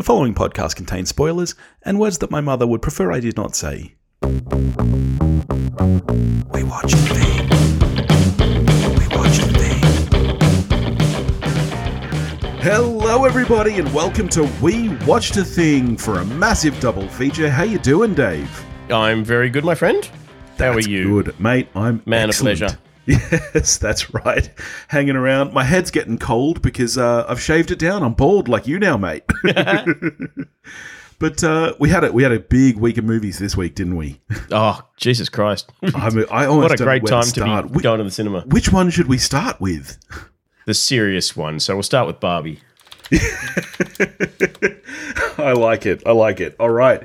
The following podcast contains spoilers and words that my mother would prefer I did not say. We watch thing. We watch thing. Hello, everybody, and welcome to We Watched a Thing for a massive double feature. How you doing, Dave? I'm very good, my friend. How That's are you? Good, mate. I'm Man of pleasure. Yes, that's right. Hanging around. My head's getting cold because uh, I've shaved it down. I'm bald like you now, mate. but uh, we had a we had a big week of movies this week, didn't we? Oh, Jesus Christ. I, mean, I almost what a great time to start. be Whi- going to the cinema. Which one should we start with? The serious one. So we'll start with Barbie. I like it. I like it. All right.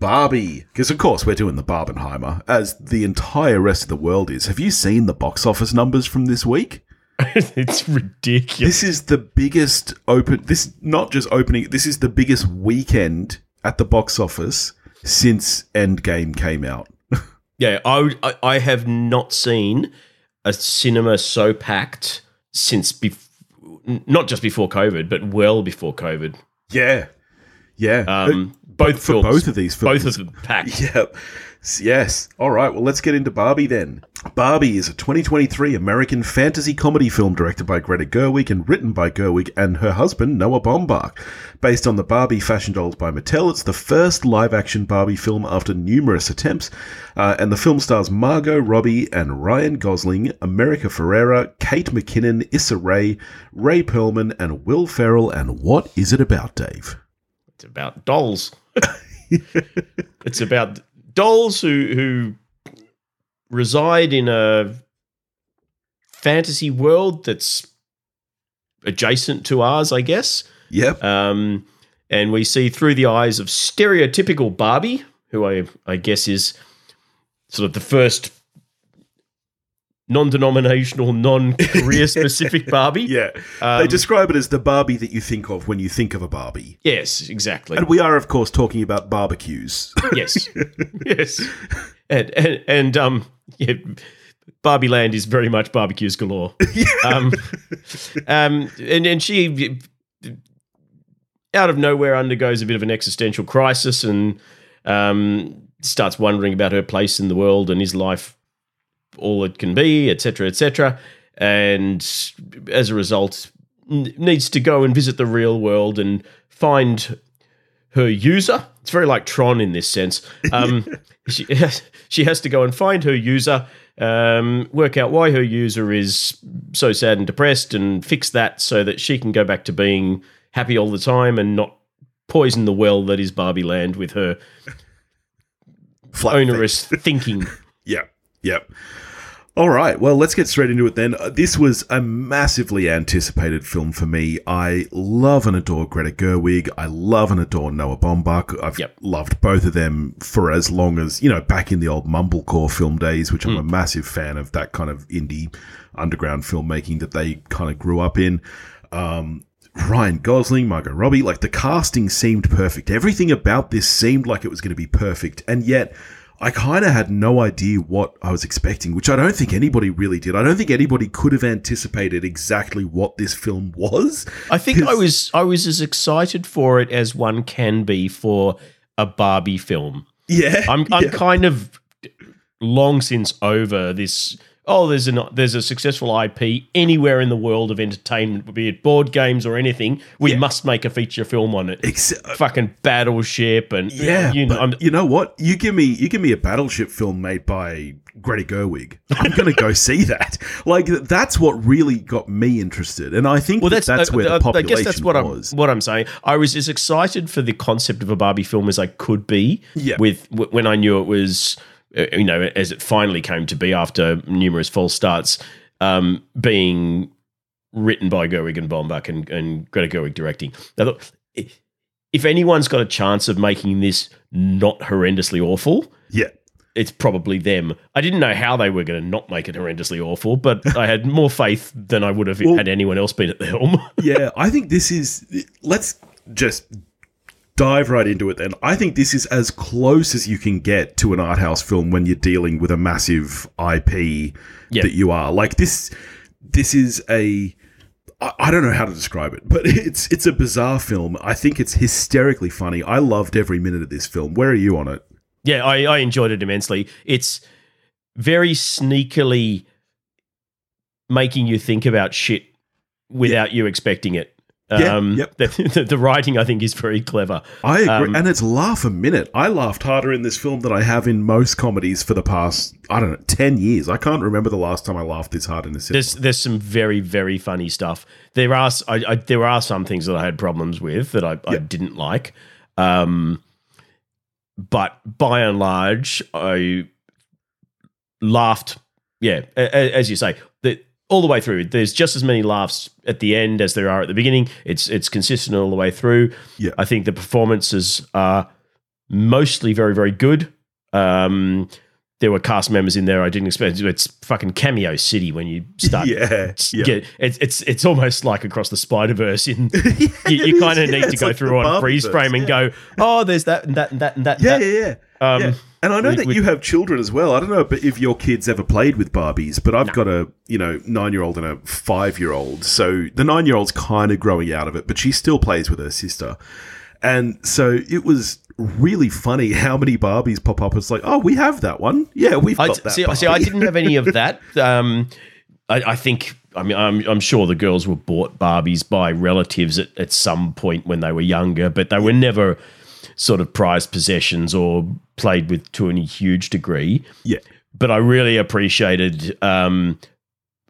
Barbie. Because, of course, we're doing the Barbenheimer, as the entire rest of the world is. Have you seen the box office numbers from this week? it's ridiculous. This is the biggest open. This not just opening. This is the biggest weekend at the box office since Endgame came out. Yeah, I, I, I have not seen a cinema so packed since, bef- not just before COVID, but well before COVID. Yeah, yeah. Um, both for films. both of these films. Both of them packed. Yep. Yes. All right. Well, let's get into Barbie then. Barbie is a 2023 American fantasy comedy film directed by Greta Gerwig and written by Gerwig and her husband Noah Baumbach. Based on the Barbie fashion dolls by Mattel, it's the first live-action Barbie film after numerous attempts, uh, and the film stars Margot Robbie and Ryan Gosling, America Ferrera, Kate McKinnon, Issa Rae, Rhea Perlman, and Will Ferrell. And what is it about, Dave? It's about dolls. it's about dolls who who reside in a fantasy world that's adjacent to ours, I guess. Yep. Um, and we see through the eyes of stereotypical Barbie, who I I guess is sort of the first non-denominational, non-career specific Barbie. Yeah. Um, they describe it as the Barbie that you think of when you think of a Barbie. Yes, exactly. And we are, of course, talking about barbecues. Yes, yes, and and, and um, yeah, Barbie Land is very much barbecues galore. Um, um, and and she out of nowhere undergoes a bit of an existential crisis and um starts wondering about her place in the world and is life all it can be, etc., etc. And as a result, needs to go and visit the real world and find her user. It's very like Tron in this sense. Um, she, she has to go and find her user, um, work out why her user is so sad and depressed, and fix that so that she can go back to being happy all the time and not poison the well that is Barbie Land with her Flat onerous thinking. Yep. Yep. All right. Well, let's get straight into it then. Uh, This was a massively anticipated film for me. I love and adore Greta Gerwig. I love and adore Noah Baumbach. I've Yep. loved both of them for as long as, you know, back in the old Mumblecore film days, which I'm a massive fan of that kind of indie underground filmmaking that they kind of grew up in. Um, Ryan Gosling, Margot Robbie, like the casting seemed perfect. Everything about this seemed like it was going to be perfect. And yet, I kind of had no idea what I was expecting, which I don't think anybody really did. I don't think anybody could have anticipated exactly what this film was. I think I was I was as excited for it as one can be for a Barbie film. Yeah. I'm I'm yeah. kind of long since over this. Oh, there's a there's a successful IP anywhere in the world of entertainment, be it board games or anything. We Yeah. must make a feature film on it. Ex- Fucking Battleship and yeah, you know, I'm, you know what? You give me you give me a battleship film made by Greta Gerwig. I'm going to go see that. Like that's what really got me interested, and I think well, that that's that's where uh, the uh, I population guess that's what was. I'm what I'm saying. I was as excited for the concept of a Barbie film as I could be. Yeah. With w- when I knew it was, uh, you know, as it finally came to be after numerous false starts, um, being written by Gerwig and Baumbach and, and Greta Gerwig directing. Now, i- if anyone's got a chance of making this not horrendously awful, yeah, it's probably them. I didn't know how they were going to not make it horrendously awful, but I had more faith than I would have Well- had anyone else been at the helm. yeah, I think this is. Let's just dive right into it then. I think this is as close as you can get to an art house film when you're dealing with a massive IP Yeah. that you are. Like this this is a I don't know how to describe it, but it's it's a bizarre film. I think it's hysterically funny. I loved every minute of this film. Where are you on it? Yeah, I, I enjoyed it immensely. It's very sneakily making you think about shit without you expecting it. Yeah, Um, yep. the, the, writing, I think, is very clever. I agree, Um, and it's laugh a minute. I laughed harder in this film than I have in most comedies for the past I don't know ten years. I can't remember the last time I laughed this hard in a cinema. There's there's some very very funny stuff. There are I, I, there are some things that I had problems with that I, I didn't like, um, but by and large, I laughed. Yeah, as you say, all the way through. There's just as many laughs at the end as there are at the beginning. It's it's consistent all the way through. Yeah. I think the performances are mostly very very good. Um, there were cast members in there I didn't expect. It's fucking cameo city when you start yeah, yeah. get it's it's it's almost like across the Spider Verse. In Yeah, you, you kind of yeah, need to go like through on freeze frame and go, oh, there's that and that and that and that. Yeah, that. yeah, yeah. Um, yeah. And I know that you have children as well. I don't know if your kids ever played with Barbies, but I've got a you know nine year old and a five year old. So the nine year old's kind of growing out of it, but she still plays with her sister. And so it was really funny how many Barbies pop up. It's like, oh, we have that one. Yeah, we've I, got that. see, see, I didn't have any of that. Um, I, I think. I mean, I'm, I'm sure the girls were bought Barbies by relatives at, at some point when they were younger, but they were never sort of prized possessions or played with to any huge degree. yeah, but I really appreciated um,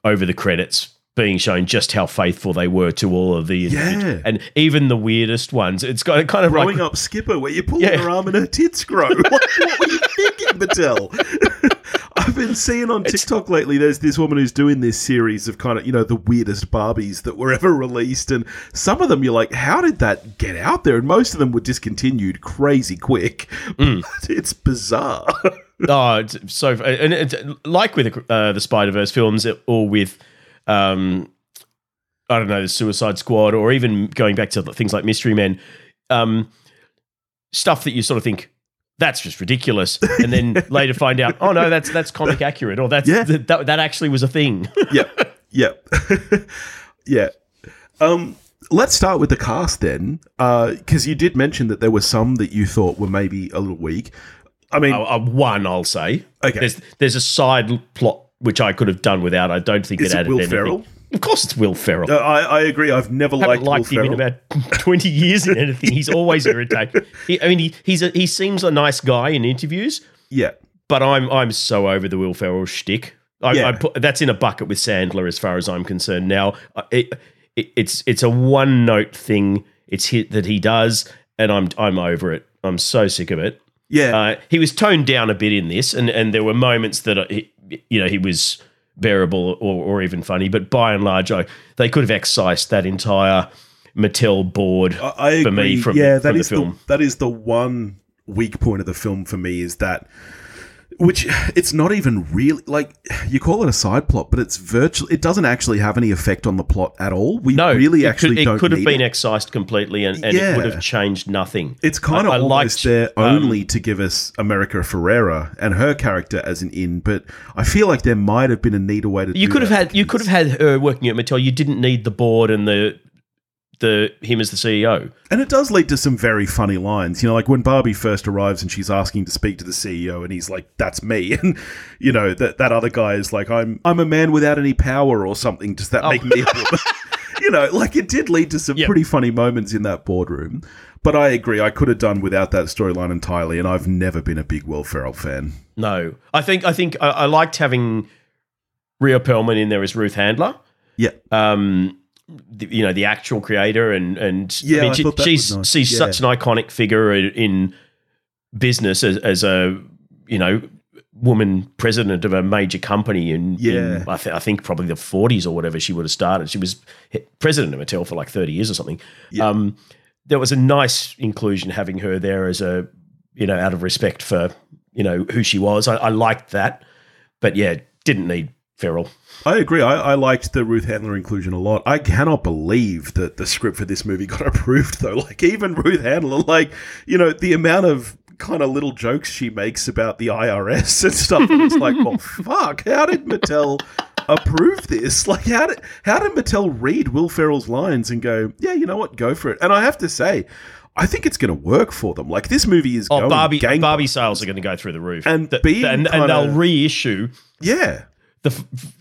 over the credits being shown just how faithful they were to all of the Yeah. and even the weirdest ones. It's got kind of growing like up Skipper, where you pull Yeah. her arm and her tits grow. like, what were you thinking, Mattel? I've been seeing on TikTok lately. There's this woman who's doing this series of kind of you know the weirdest Barbies that were ever released, and some of them you're like, how did that get out there? And most of them were discontinued crazy quick. Mm. It's bizarre. oh, it's so and it's like with uh, the Spider Verse films or with. Um, I don't know, the Suicide Squad, or even going back to things like Mystery Men, um, stuff that you sort of think that's just ridiculous, and then later find out, oh no, that's that's comic accurate, or that's Yeah. that, that actually was a thing. yeah, yeah, yeah. Um, let's start with the cast then, because you did mention that there were some that you thought were maybe a little weak. I mean, uh, uh, one, I'll say. Okay. There's there's a side plot which I could have done without. I don't think Is it it added Will anything. Ferrell? Of course, it's Will Ferrell. No, I, I agree. I've never liked, liked Will him in about twenty years in anything. He's always irritating. He, I mean, he, he's a, he seems a nice guy in interviews, yeah, but I'm I'm so over the Will Ferrell shtick. I, Yeah. I put, that's in a bucket with Sandler, as far as I'm concerned. Now, it, it, it's it's a one note thing. It's hit that he does, and I'm I'm over it. I'm so sick of it. yeah, Uh, he was toned down a bit in this, and, and there were moments that you know he was bearable or, or even funny. But by and large, I, they could have excised that entire Mattel board I, I agree. for me from, yeah, the, that from the is film. that is the one weak point of the film for me is that. Which it's not even really like you call it a side plot, but it's virtual. It doesn't actually have any effect on the plot at all. We no, really actually could, don't. it could have been it. excised completely, and, and it would have changed nothing. It's kind of I- I almost liked, there um, only to give us America Ferrera and her character as an in, but I feel like there might have been a neater way to. You could have had you could have had her working at Mattel. You didn't need the board and the the him as the CEO. And it does lead to some very funny lines. You know, like when Barbie first arrives and she's asking to speak to the CEO and he's like, That's me and you know, that that other guy is like, I'm I'm a man without any power or something. Does that make me a woman? you know, like it did lead to some Yep. pretty funny moments in that boardroom. But I agree, I could have done without that storyline entirely, and I've never been a big Will Ferrell fan. No, I think I think I, I liked having Rhea Perlman in there as Ruth Handler. Yeah. Um, the, you know the actual creator and and Yeah, I she- thought that she's nice. she's Yeah. such an iconic figure in, in business as, as a you know woman president of a major company in, Yeah. in I, th- I think probably the 40s or whatever she would have started. She was president of Mattel for like 30 years or something. Yeah. Um, there was a nice inclusion having her there as a you know out of respect for you know who she was. I, I liked that, but yeah, didn't need Ferrell. I agree. I, I liked the Ruth Handler inclusion a lot. I cannot believe that the script for this movie got approved, though. Like, even Ruth Handler, like, you know, the amount of kind of little jokes she makes about the IRS and stuff. And it's like, well, fuck, how did Mattel approve this? Like, how did how did Mattel read Will Ferrell's lines and go, yeah, you know what, go for it? And I have to say, I think it's going to work for them. Like, this movie is Oh, going Barbie Barbie sales are going to go through the roof, And The- being and, kinda- and they'll reissue Yeah, the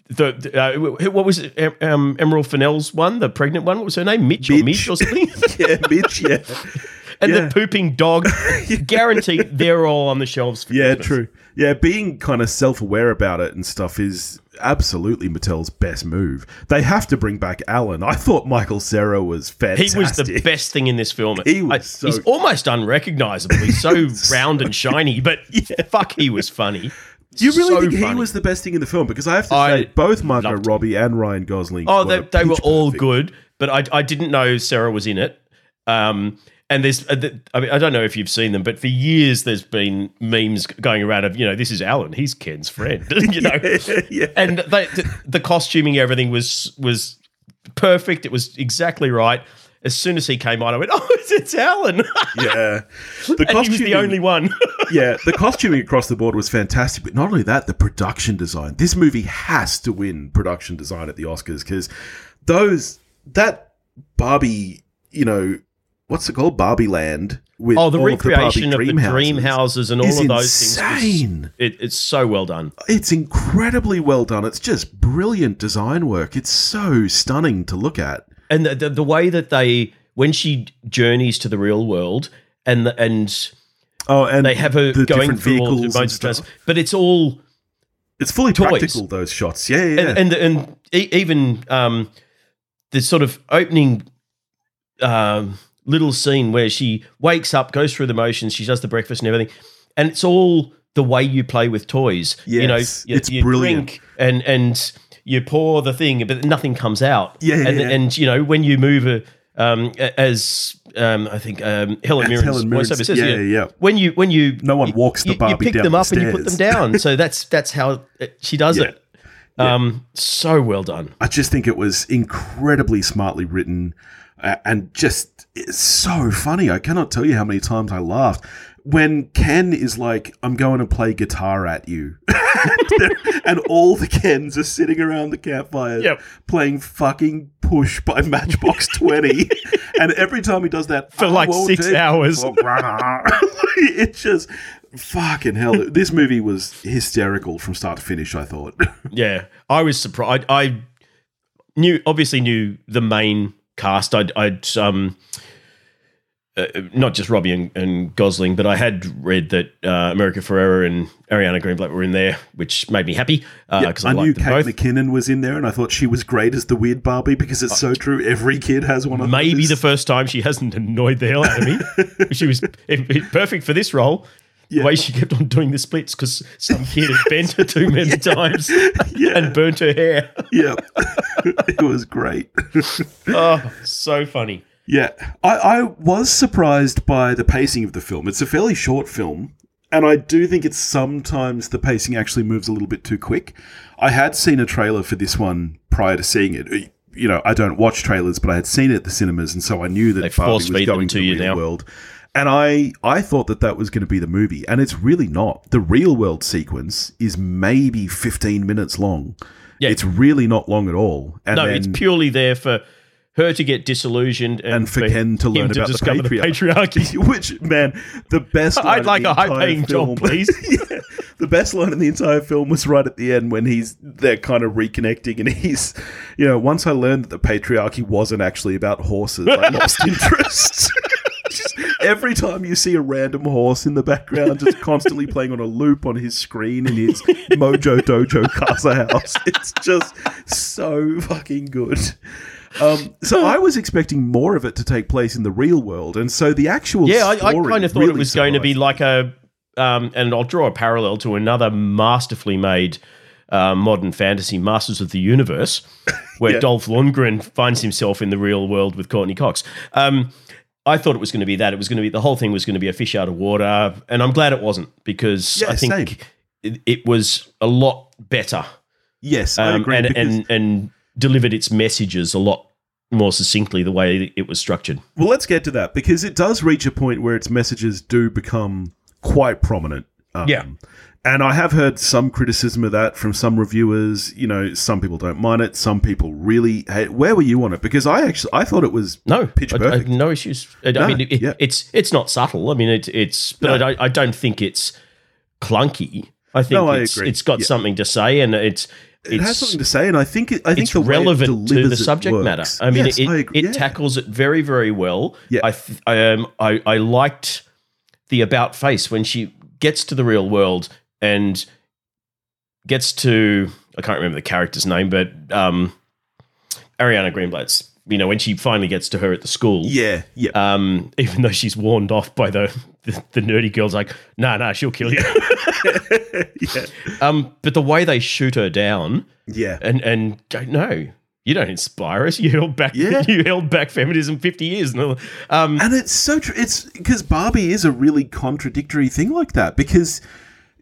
the, the uh, what was it? Em- Um, Emerald Fennell's one, the pregnant one. What was her name? Mitch, or Mitch. Or something. yeah, Mitch. Yeah, and Yeah. the pooping dog. Guaranteed, they're all on the shelves. For yeah, Christmas. true. Yeah, being kind of self aware about it and stuff is absolutely Mattel's best move. They have to bring back Alan. I thought Michael Cera was fantastic. He was the best thing in this film. He was I- so- he's almost unrecognizable. He's so round and shiny, but fuck, he was funny. Do you really So think he was the best thing in the film? Because I have to I say, both Margot loved him. Robbie and Ryan Gosling. Oh, they, they were all perfect. good, but I, I didn't know Cera was in it. Um, and there's, uh, I mean, I don't know if you've seen them, but for years there's been memes going around of, you know, this is Alan, he's Ken's friend, you know. yeah. And they, the, the costuming, everything was was perfect. It was exactly right. As soon as he came on, I went, "Oh, it's, it's Alan!" yeah. The and he was the only one. yeah, the costuming across the board was fantastic, but not only that, the production design. This movie has to win production design at the Oscars because those that Barbie, you know, what's it called, Barbie Land with oh, the all of recreation of the, dream houses and all of those things. insane. it, it's so well done. It's incredibly well done. It's just brilliant design work. It's so stunning to look at. And the, the, the way that they when she journeys to the real world and the, and Oh, and they have her the going through all the modes of but it's all It's fully toys. practical. Those shots, yeah, yeah. and and, and e- even um, the sort of opening um, little scene where she wakes up, goes through the motions, she does the breakfast and everything, and it's all the way you play with toys. you know, you, it's you brilliant. and and you pour the thing, but nothing comes out. Yeah, yeah, and yeah. and you know when you move a. Um, as um, I think um, Helen Mirren's Helen Mirren's- voiceover says, yeah, you know, yeah. When you when you No one you- walks the you, Barbie you pick them the up and you put them down. So that's that's how it, she does Yeah. it. Um, so well done. I just think it was incredibly smartly written uh, and just it's so funny. I cannot tell you how many times I laughed when Ken is like, "I'm going to play guitar at you," and all the Kens are sitting around the campfire Yep. playing fucking "Push" by Matchbox Twenty, and every time he does that For like six hours. it's just fucking hell. This movie was hysterical from start to finish. I thought. Yeah, I was surprised. I, I knew, obviously, knew the main cast. I'd, I'd um, uh, not just Robbie and, and Gosling, but I had read that uh, America Ferrera and Ariana Greenblatt were in there, which made me happy because I, I knew Kate both. McKinnon was in there, and I thought she was great as the weird Barbie because it's so true. Every kid has one of Maybe those. the first time she hasn't annoyed the hell out of me. she was perfect for this role. Yeah. The way she kept on doing the splits because some kid had bent her too many times Yeah. and burnt her hair. yeah, it was great. Oh, so funny. Yeah, I, I was surprised by the pacing of the film. It's a fairly short film, and I do think it's sometimes the pacing actually moves a little bit too quick. I had seen a trailer for this one prior to seeing it. You know, I don't watch trailers, but I had seen it at the cinemas, and so I knew that They Barbie was going to to the real now. world. And I, I thought that that was going to be the movie, and it's really not. The real world sequence is maybe 15 minutes long. Yeah. It's really not long at all. And No, then, it's purely there for her to get disillusioned and, and for Ken to learn to about the discover the patriarchy. patriarchy. Which, man, the best line I'd like a high entire paying film- job, please. yeah, the best line in the entire film was right at the end when he's they're kind of reconnecting and he's you know once I learned that the patriarchy wasn't actually about horses I lost interest Just every time you see a random horse in the background just constantly playing on a loop on his screen in his Mojo Dojo Casa house it's just so fucking good um, so I was expecting more of it to take place in the real world, and so the actual Yeah, I, I kind of thought really it was going to be like a, um, and I'll draw a parallel to another masterfully made uh, modern fantasy, Masters of the Universe, where Yeah. Dolph Lundgren finds himself in the real world with Courteney Cox. Um, I thought it was going to be that. It was going to be the whole thing was going to be a fish out of water, and I'm glad it wasn't because Yeah, I think it, it was a lot better Yes, I um, agree. and, and and delivered its messages a lot more succinctly the way it was structured. well, let's get to that because it does reach a point where its messages do become quite prominent. Um, Yeah. And I have heard some criticism of that from some reviewers. You know, some people don't mind it. Some people really hate. Where were you on it? Because I actually I thought it was No, pitch I- I, perfect. no issues. I, I mean, it, yeah. it's it's not subtle. I mean, it, it's but No. I, don't, I don't think it's clunky. I think No, I it's, it's got Yeah. something to say, and it's it it's has something to say, and I think it, I think it's the way it relevant to the subject matter. I mean, Yes, it I it Yeah. tackles it very very well. Yeah. I, th- I um I I liked the about face when she gets to the real world and gets to I can't remember the character's name, but um Ariana Greenblatt's. You know, when she finally gets to her at the school, Yeah, yeah, um, even though she's warned off by the the, the nerdy girls, like, nah, nah, she'll kill you. yeah, um, but the way they shoot her down yeah. and and go, no, you don't inspire us. You held back, Yeah. you held back feminism fifty years. No, um, And it's so true. It's because Barbie is a really contradictory thing like that. Because,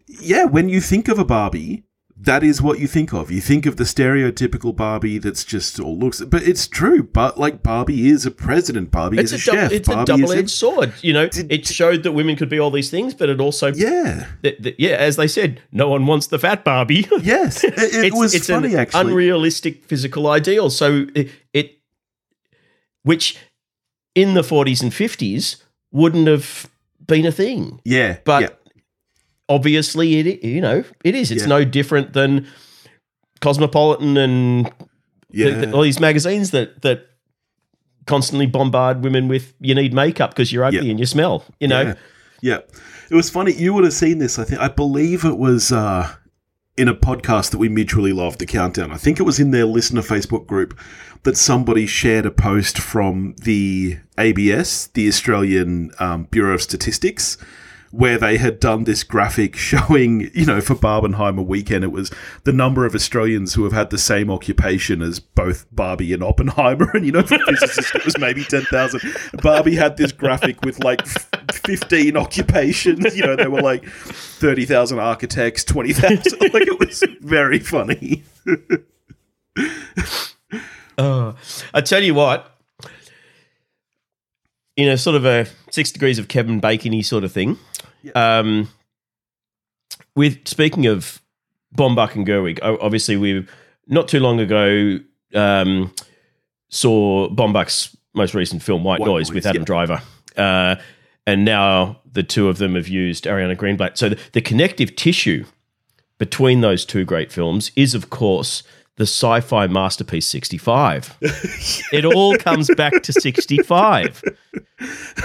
yeah, when you think of a Barbie, that is what you think of. You think of the stereotypical Barbie that's just all looks. But it's true. But like Barbie is a president. Barbie it's is a, a, chef. it's Barbie is double edged sword. You know, Did- it showed that women could be all these things, but it also, Yeah. th- th- yeah, as they said, no one wants the fat Barbie. Yes. It, it it's, was it's funny an actually. unrealistic physical ideal. So it, it, which in the 40s and 50s wouldn't have been a thing. yeah. But yeah. Obviously, it you know it is. It's Yeah. no different than Cosmopolitan and yeah. the- all these magazines that that constantly bombard women with you need makeup because you're ugly Yeah. and you smell. You know, Yeah. Yeah. It was funny. You would have seen this, I think. I believe it was uh, in a podcast that we mutually loved, The Countdown. I think it was in their listener Facebook group that somebody shared a post from the ABS, the Australian um, Bureau of Statistics, where they had done this graphic showing, you know, for Barbenheimer weekend, it was the number of Australians who have had the same occupation as both Barbie and Oppenheimer. And, you know, for physicists, it was maybe 10,000. Barbie had this graphic with like f- 15 occupations. You know, there were like 30,000 architects, 20,000. Like, it was very funny. Uh, I tell you what, you know, sort of a six degrees of Kevin Bacony sort of thing. Um, with speaking of Baumbach and Gerwig, obviously we not too long ago um, saw Baumbach's most recent film White, White Noise, Noise, with Adam yeah. Driver, uh, and now the two of them have used Ariana Greenblatt. So the, the connective tissue between those two great films is, of course, the sci-fi masterpiece 65. it all comes back to 65.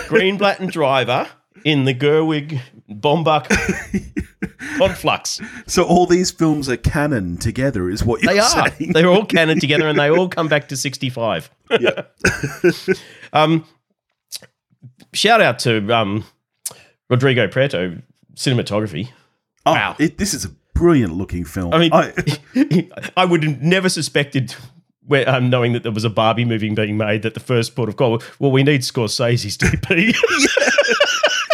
Greenblatt and Driver in the Gerwig Baumbach conflux. So all these films are canon together, is what you're They are. saying. They're all canon together and they all come back to 65. Yeah. Um, shout out to um, Rodrigo Prieto, cinematography. Oh, Wow. it, this is a brilliant looking film. I mean, I, I would have never suspected, where, um, knowing that there was a Barbie movie being made, that the first port of call, well, we need Scorsese's DP.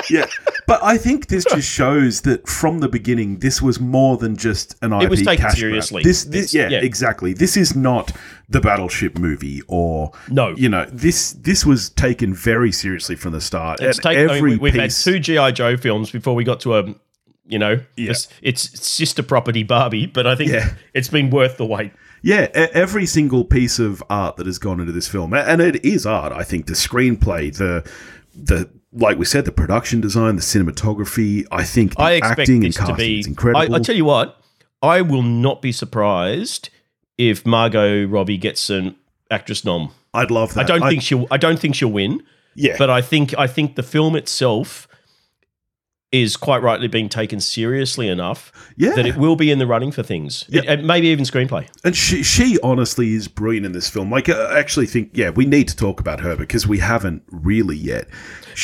yeah. But I think this just shows that from the beginning, this was more than just an IP It was taken cash grab. seriously. This, this, It's- yeah, yeah. exactly. This is not the Battleship movie, or No. you know, this this was taken very seriously from the start. It's And take, I mean, we- we've piece, had two GI Joe films before we got to a, you know, Yeah. it's, it's sister property Barbie, but I think Yeah. it's been worth the wait. Yeah, every single piece of art that has gone into this film, and it is art. I think the screenplay, the the like we said, the production design, the cinematography. I think the I expect acting and this to casting be is incredible. I, I tell you what, I will not be surprised if Margot Robbie gets an actress nom. I'd love that. I don't think she'll. I don't think she'll win, Yeah, but I think I think the film itself is quite rightly being taken seriously enough yeah, that it will be in the running for things, Yeah. and maybe even screenplay. and she she honestly is brilliant in this film. Like, I actually think yeah, we need to talk about her because we haven't really yet.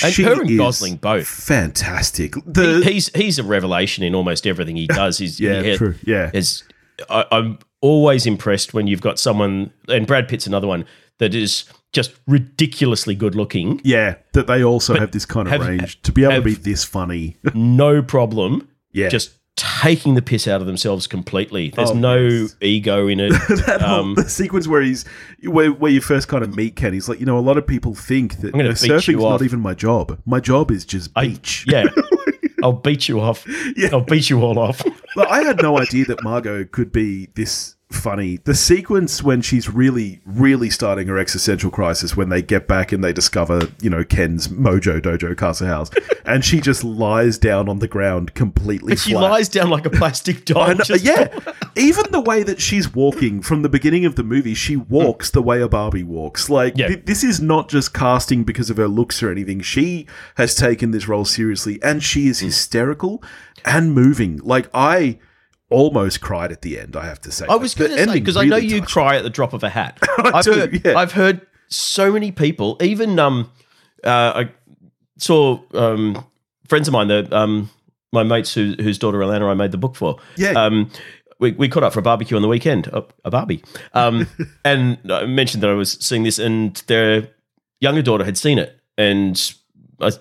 And she her and Gosling both. fantastic. The he's he's a revelation in almost everything he does. He's yeah, he, true. Yeah, is I, I'm always impressed when you've got someone, and Brad Pitt's another one that is just ridiculously good looking, yeah. That they also have this kind of have- range to be able to be this funny. no problem, yeah, just taking the piss out of themselves completely. There's Oh, no yes. ego in it. that whole Um, the sequence where he's where, where you first kind of meet Ken, he's like, you know, a lot of people think that I'm gonna you know, surfing's not even my job. My job is just I- beach. yeah, I'll beat you off. Yeah. I'll beat you all off. I had no idea that Margot could be this funny. The sequence when she's really, really starting her existential crisis when they get back and they discover, you know, Ken's Mojo Dojo Castle House, and she just lies down on the ground completely She flat. lies down like a plastic doll. Know- yeah, even the way that she's walking from the beginning of the movie, she hmm. walks the way a Barbie walks. Like Yeah. thi- this is not just casting because of her looks or anything. She has taken this role seriously, and she is hmm. hysterical and moving. Like I almost cried at the end. I have to say. I was going to say because I know you cry at the drop of a hat. I I've do, heard, yeah. I've heard so many people, even um, uh, I saw um, friends of mine, the um, my mates who, whose daughter Alana I made the book for. Yeah. Um, we, we caught up for a barbecue on the weekend, a, a Barbie, um, and I mentioned that I was seeing this, and their younger daughter had seen it, and I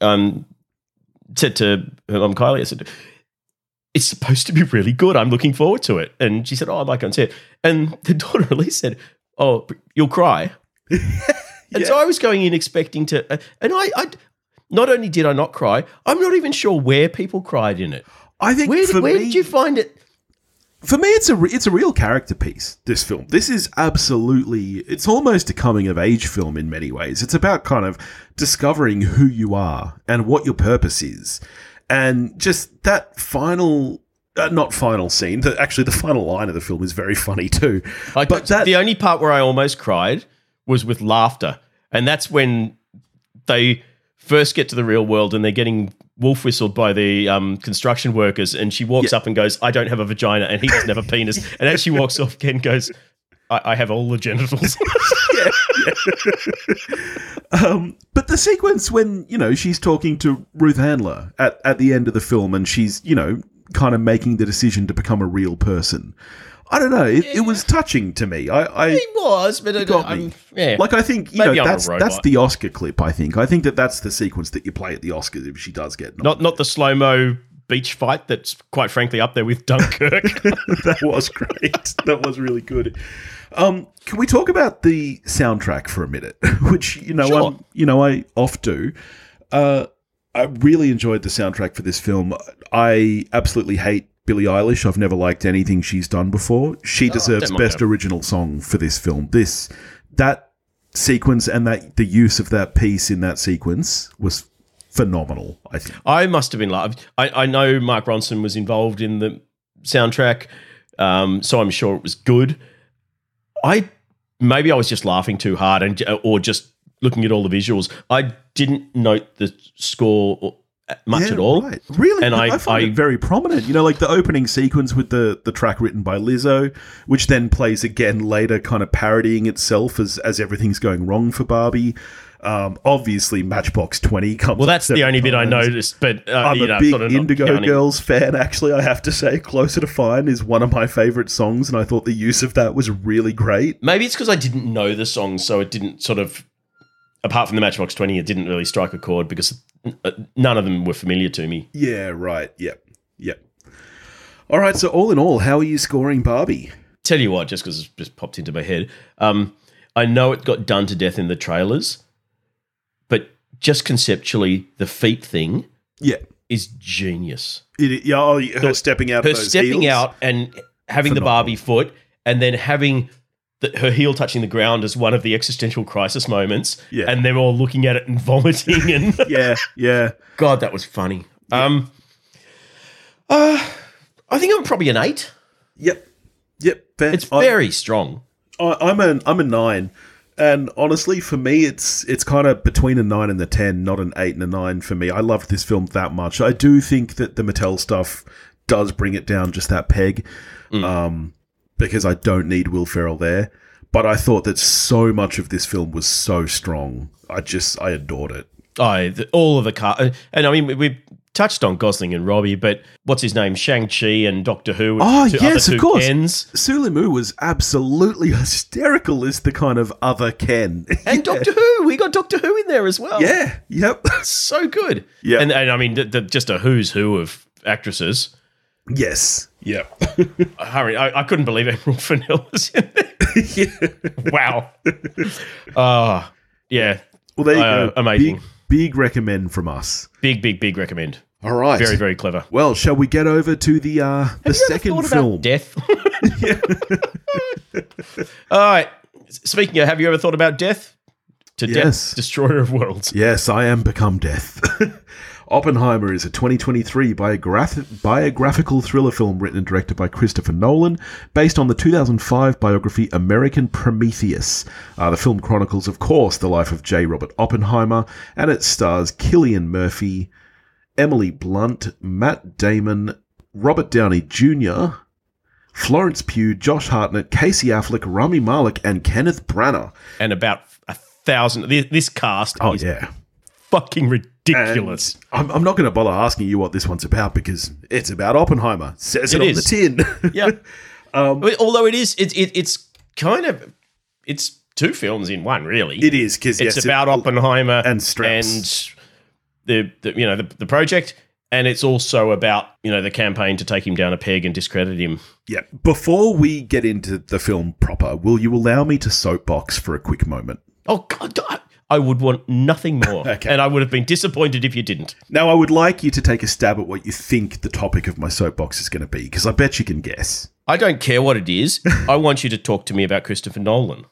um, said to her mum Kylie, I said, it's supposed to be really good. I'm looking forward to it. And she said, Oh, I might go and see it. And the daughter Elise said, Oh, you'll cry. And so I was going in expecting to, uh, and I, I, not only did I not cry, I'm not even sure where people cried in it. I think Where, for where me, did you find it? for me, it's a re- it's a real character piece. This film, this is absolutely, it's almost a coming of age film in many ways. It's about kind of discovering who you are and what your purpose is, and just that final. Uh, not final scene. The, actually, the final line of the film is very funny too. I, But that- the only part where I almost cried was with laughter, and that's when they first get to the real world and they're getting wolf whistled by the um, construction workers, and she walks up and goes, "I don't have a vagina," and he doesn't have a penis, and as she walks off, Ken goes. I, I have all the genitals. Um, but the sequence when you know she's talking to Ruth Handler at at the end of the film, and she's you know kind of making the decision to become a real person. I don't know. It, it was touching to me. I, I he was, but it, got I'm, me. yeah. like. I think you Maybe know I'm that's that's the Oscar clip. I think. I think that that's the sequence that you play at the Oscars if she does get. not not the slow mo beach fight that's quite frankly up there with Dunkirk. that was great. that was really good. Um, can we talk about the soundtrack for a minute? Which you know, Sure. I'm, you know, I oft do. Uh, I really enjoyed the soundtrack for this film. I absolutely hate Billie Eilish. I've never liked anything she's done before. She deserves don't best original song for this film. This that sequence and that the use of that piece in that sequence was phenomenal. I think. I must have been like I, I know Mark Ronson was involved in the soundtrack, um, so I'm sure it was good. I maybe I was just laughing too hard and or just looking at all the visuals. I didn't note the score or- much Yeah, at all. Right. Really, And I, I- find I- it very prominent. You know, like the opening sequence with the the track written by Lizzo, which then plays again later, kind of parodying itself as as everything's going wrong for Barbie. Um, obviously, Matchbox Twenty comes. Well, that's the only bit I noticed, but uh, I'm you a know, big sort of Indigo counting. Girls fan. Actually, I have to say, "Closer to Fine" is one of my favorite songs, and I thought the use of that was really great. Maybe it's because I didn't know the song, so it didn't sort of. Apart from the Matchbox Twenty, it didn't really strike a chord because uh, none of them were familiar to me. Yeah, right. Yep, yep. All right. So, all in all, how are you scoring Barbie? Tell you what, just because it just popped into my head, um, I know it got done to death in the trailers, just conceptually, the feet thing Yeah. is genius. It, yeah, oh, her stepping out. Her of those stepping heels. out and having the Barbie foot, and then having the, her heel touching the ground as one of the existential crisis moments, Yeah. and they're all looking at it and vomiting. And Yeah, yeah. God, that was funny. Um, uh, I think I'm probably an eight. Yep, yep. fair. It's I- very strong. I, I'm a I'm a nine, and honestly, for me, it's it's kind of between a nine and a ten, not an eight and a nine for me. I loved this film that much. I do think that the Mattel stuff does bring it down just that peg, um, because I don't need Will Ferrell there. But I thought that so much of this film was so strong. I just I adored it. Oh, the, all of the car, and I mean we, we touched on Gosling and Robbie, but what's his name, Shang Chi and Doctor Who? Oh, yes, of course. Kens. Simu Liu was absolutely hysterical as the kind of other Ken. and Doctor Who. We got Doctor Who in there as well. yeah, yep, so good. Yeah. and and I mean the, the, just a who's who of actresses. yes, yep. Harry, I, I couldn't believe Emerald Fennell was in there. wow. Ah, yeah. Well, there you Uh, go. amazing. Big, big recommend from us. Big, big, big recommend. All right. Very, very clever. well, shall we get over to the uh, the Have you ever second thought film? About death. All right. Speaking of, have you ever thought about death? To Yes. death, destroyer of worlds. Yes, I am become death. Oppenheimer is a 2023 biograph- biographical thriller film written and directed by Christopher Nolan, based on the 2005 biography American Prometheus. Uh, the film chronicles, of course, the life of J. Robert Oppenheimer, and it stars Cillian Murphy, Emily Blunt, Matt Damon, Robert Downey Jr., Florence Pugh, Josh Hartnett, Casey Affleck, Rami Malek, and Kenneth Branagh. And about a thousand. This, this cast Oh, is yeah. fucking And ridiculous. I'm, I'm not going to bother asking you what this one's about because it's about Oppenheimer. Says it, It on is. the tin. yeah. Um, Although it is, it, it, it's kind of, it's two films in one, really. it is because it's yes, about it, Oppenheimer and Strauss. and the, the you know the, the project, and it's also about you know the campaign to take him down a peg and discredit him. yeah. Before we get into the film proper, will you allow me to soapbox for a quick moment? Oh God, I- I would want nothing more, Okay. and I would have been disappointed if you didn't. Now, I would like you to take a stab at what you think the topic of my soapbox is going to be because I bet you can guess. I don't care what it is. I want you to talk to me about Christopher Nolan.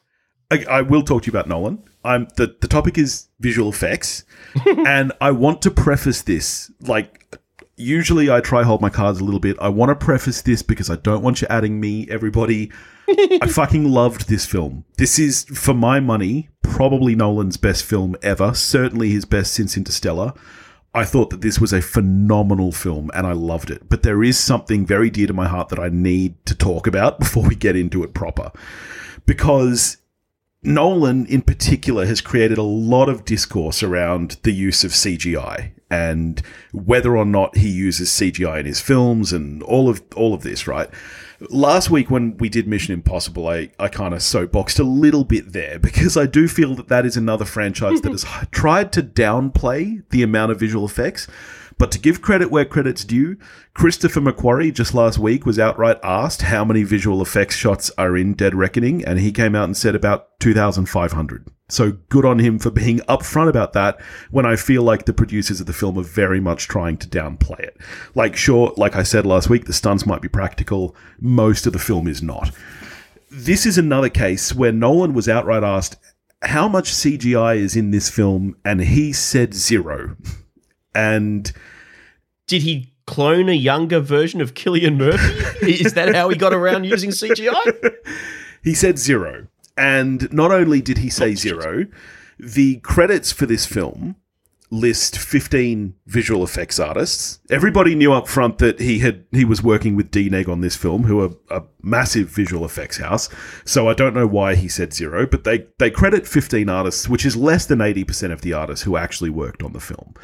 I, I will talk to you about Nolan. I'm the the topic is visual effects, and I want to preface this like usually I try hold my cards a little bit. I want to preface this because I don't want you adding me, everybody. I fucking loved this film. This is for my money probably Nolan's best film ever. Certainly his best since Interstellar. I thought that this was a phenomenal film and I loved it. But there is something very dear to my heart that I need to talk about before we get into it proper. Because Nolan, in particular, has created a lot of discourse around the use of CGI and whether or not he uses CGI in his films and all of all of this. Right. Last week when we did Mission Impossible, I, I kind of soapboxed a little bit there because I do feel that that is another franchise that has tried to downplay the amount of visual effects. But to give credit where credit's due, Christopher McQuarrie just last week was outright asked how many visual effects shots are in Dead Reckoning, and he came out and said about 2,500. So good on him for being upfront about that when I feel like the producers of the film are very much trying to downplay it. Like, sure, like I said last week, the stunts might be practical, most of the film is not. This is another case where Nolan was outright asked how much CGI is in this film, and he said zero. And Did he clone a younger version of Cillian Murphy? Is that how he got around using CGI? He said zero. And not only did he say zero, the credits for this film list 15 visual effects artists. Everybody knew up front that he had he was working with DNEG on this film, who are a massive visual effects house. So I don't know why he said zero, but they they credit 15 artists, which is less than 80% of the artists who actually worked on the film.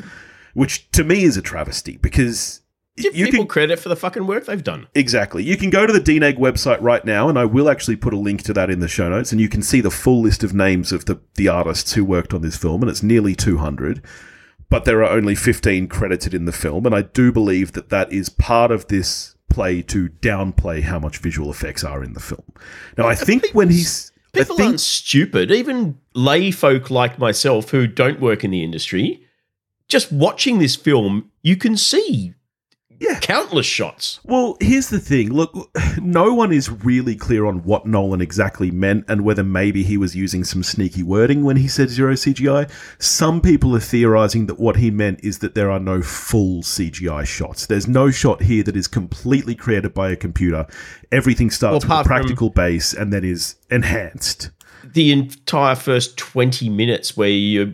Which to me is a travesty because Give you people can credit for the fucking work they've done. Exactly. You can go to the DNEG website right now, and I will actually put a link to that in the show notes, and you can see the full list of names of the, the artists who worked on this film, and it's nearly 200. But there are only 15 credited in the film, and I do believe that that is part of this play to downplay how much visual effects are in the film. Now, I think when he's. I People think, aren't stupid. Even lay folk like myself who don't work in the industry, just watching this film, you can see Yeah. countless shots. Well, here's the thing. Look, no one is really clear on what Nolan exactly meant and whether maybe he was using some sneaky wording when he said zero CGI. Some people are theorizing that what he meant is that there are no full CGI shots. There's no shot here that is completely created by a computer. Everything starts Well, with a practical base and then is enhanced. The entire first 20 minutes where you're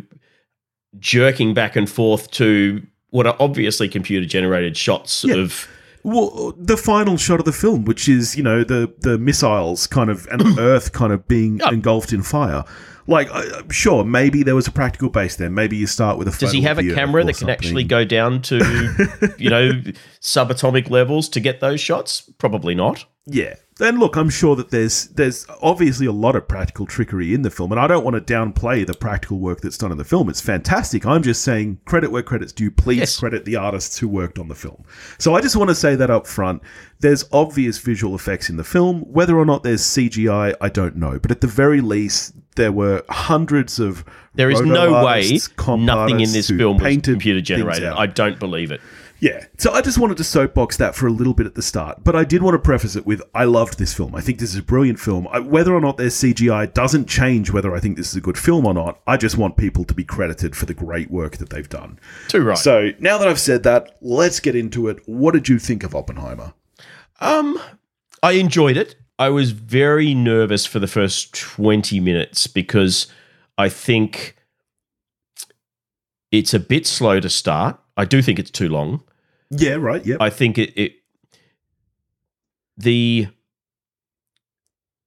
jerking back and forth to what are obviously computer generated shots Yeah. of Well, the final shot of the film, which is you know the the missiles kind of and Earth kind of being Yeah. engulfed in fire. Like, uh, sure, maybe there was a practical base there. Maybe you start with a. Does he have a camera that can actually go down to, you know, subatomic levels to get those shots? Probably not. Yeah. And look, I'm sure that there's there's obviously a lot of practical trickery in the film, and I don't want to downplay the practical work that's done in the film. It's fantastic. I'm just saying credit where credit's due. Please Yes. credit the artists who worked on the film. So I just want to say that up front. There's obvious visual effects in the film. Whether or not there's CGI, I don't know. But at the very least, there were hundreds of There is no way artists, comp nothing in this film was painted computer generated. I don't believe it. Yeah. So I just wanted to soapbox that for a little bit at the start, but I did want to preface it with I loved this film. I think this is a brilliant film. I, whether or not there's CGI doesn't change whether I think this is a good film or not. I just want people to be credited for the great work that they've done. Too right. So now that I've said that, let's get into it. What did you think of Oppenheimer? Um, I enjoyed it. I was very nervous for the first 20 minutes because I think it's a bit slow to start. I do think it's too long. Yeah, right. Yep. I think it, it the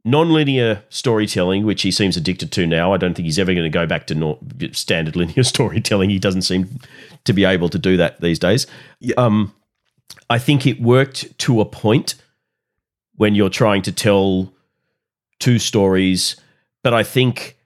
non-linear storytelling, which he seems addicted to now. I don't think he's ever going to go back to nor- standard linear storytelling. He doesn't seem to be able to do that these days. Yeah. Um, I think it worked to a point when you're trying to tell two stories, but I think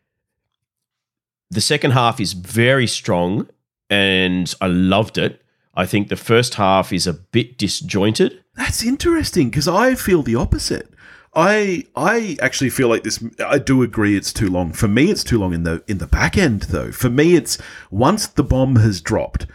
the second half is very strong and I loved it. I think the first half is a bit disjointed. That's interesting because I feel the opposite. I I actually feel like this. I do agree it's too long. For me, it's too long in the in the back end though. For me, it's once the bomb has dropped,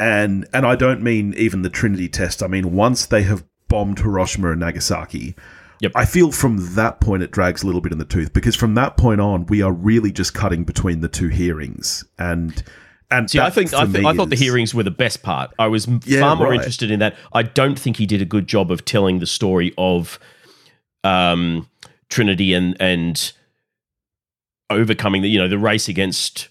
and and I don't mean even the Trinity test. I mean once they have bombed Hiroshima and Nagasaki. Yep. I feel from that point it drags a little bit in the tooth because from that point on we are really just cutting between the two hearings and and See, I think I, th- I thought the hearings were the best part. I was Yeah, far more right. interested in that. I don't think he did a good job of telling the story of um, Trinity and and overcoming the you know the race against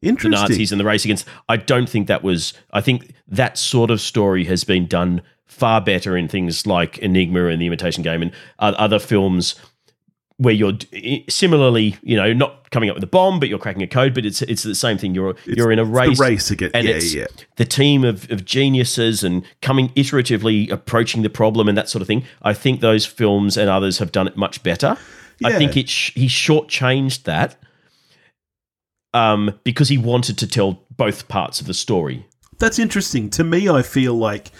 the. Nazis and the race against. I don't think that was. I think that sort of story has been done far better in things like Enigma and The Imitation Game and o- other films where you're similarly, you know, not coming up with a bomb, but you're cracking a code. But it's it's the same thing. You're you're in a race. the race again. and yeah, it's yeah. the team of, of geniuses and coming iteratively approaching the problem and that sort of thing. I think those films and others have done it much better. I think it sh- he shortchanged that um, because he wanted to tell both parts of the story. That's interesting. To me, I feel like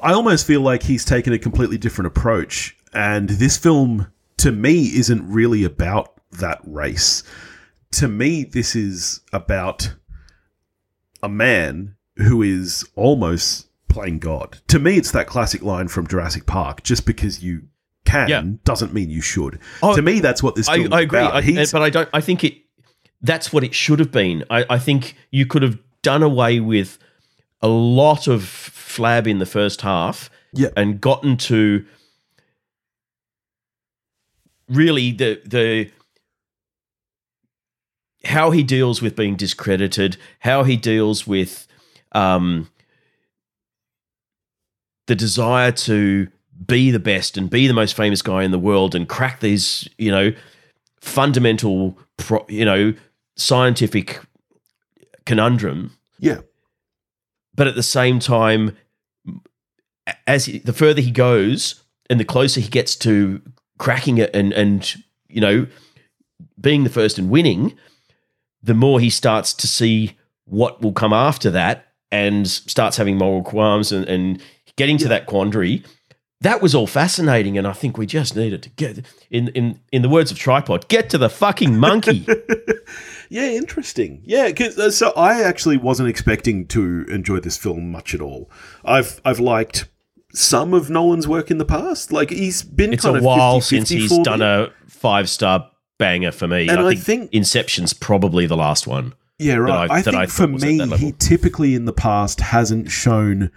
I almost feel like he's taken a completely different approach, and this film to me isn't really about that race. To me, this is about a man who is almost playing God. To me, it's that classic line from Jurassic Park: "Just because you can Yeah. doesn't mean you should." Oh, to me, that's what this. I, I agree. I, but I don't. I think it. That's what it should have been. I, I think you could have done away with a lot of flab in the first half, Yeah. and gotten to really the the how he deals with being discredited, how he deals with um, the desire to be the best and be the most famous guy in the world and crack these, you know, fundamental, pro, you know, scientific conundrum. yeah, But at the same time, as he, the further he goes and the closer he gets to cracking it and and you know being the first and winning, the more he starts to see what will come after that and starts having moral qualms and, and getting to that quandary. That was all fascinating, and I think we just needed to get in in in the words of Tripod, get to the fucking monkey. Yeah, interesting. Yeah, 'cause, uh, so I actually wasn't expecting to enjoy this film much at all. I've I've liked some of Nolan's work in the past. Like he's been it's kind a of while 50-50 since he's done a five star banger for me. And I I think, think- Inception's probably the last one. Yeah, right. I- I, think I for thought was at me, he typically in the past hasn't shown.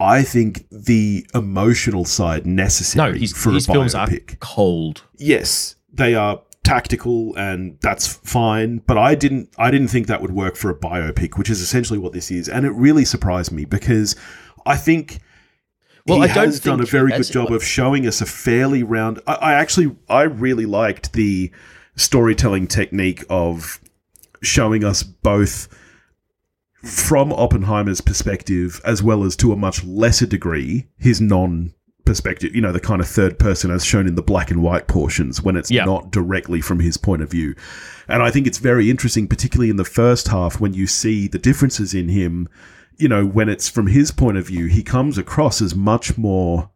I think the emotional side No, necessary his, for his a films are biopic. cold. yes, they are tactical and that's fine, but I didn't I didn't think that would work for a biopic, which is essentially what this is, and it really surprised me because I think Well, he I don't has done a very good job of showing us a fairly round. I, I actually I really liked the storytelling technique of showing us both from Oppenheimer's perspective as well as to a much lesser degree his non perspective, you know, the kind of third person as shown in the black and white portions when it's Yeah. not directly from his point of view. And I think it's very interesting, particularly in the first half, when you see the differences in him. You know, when it's from his point of view, he comes across as much more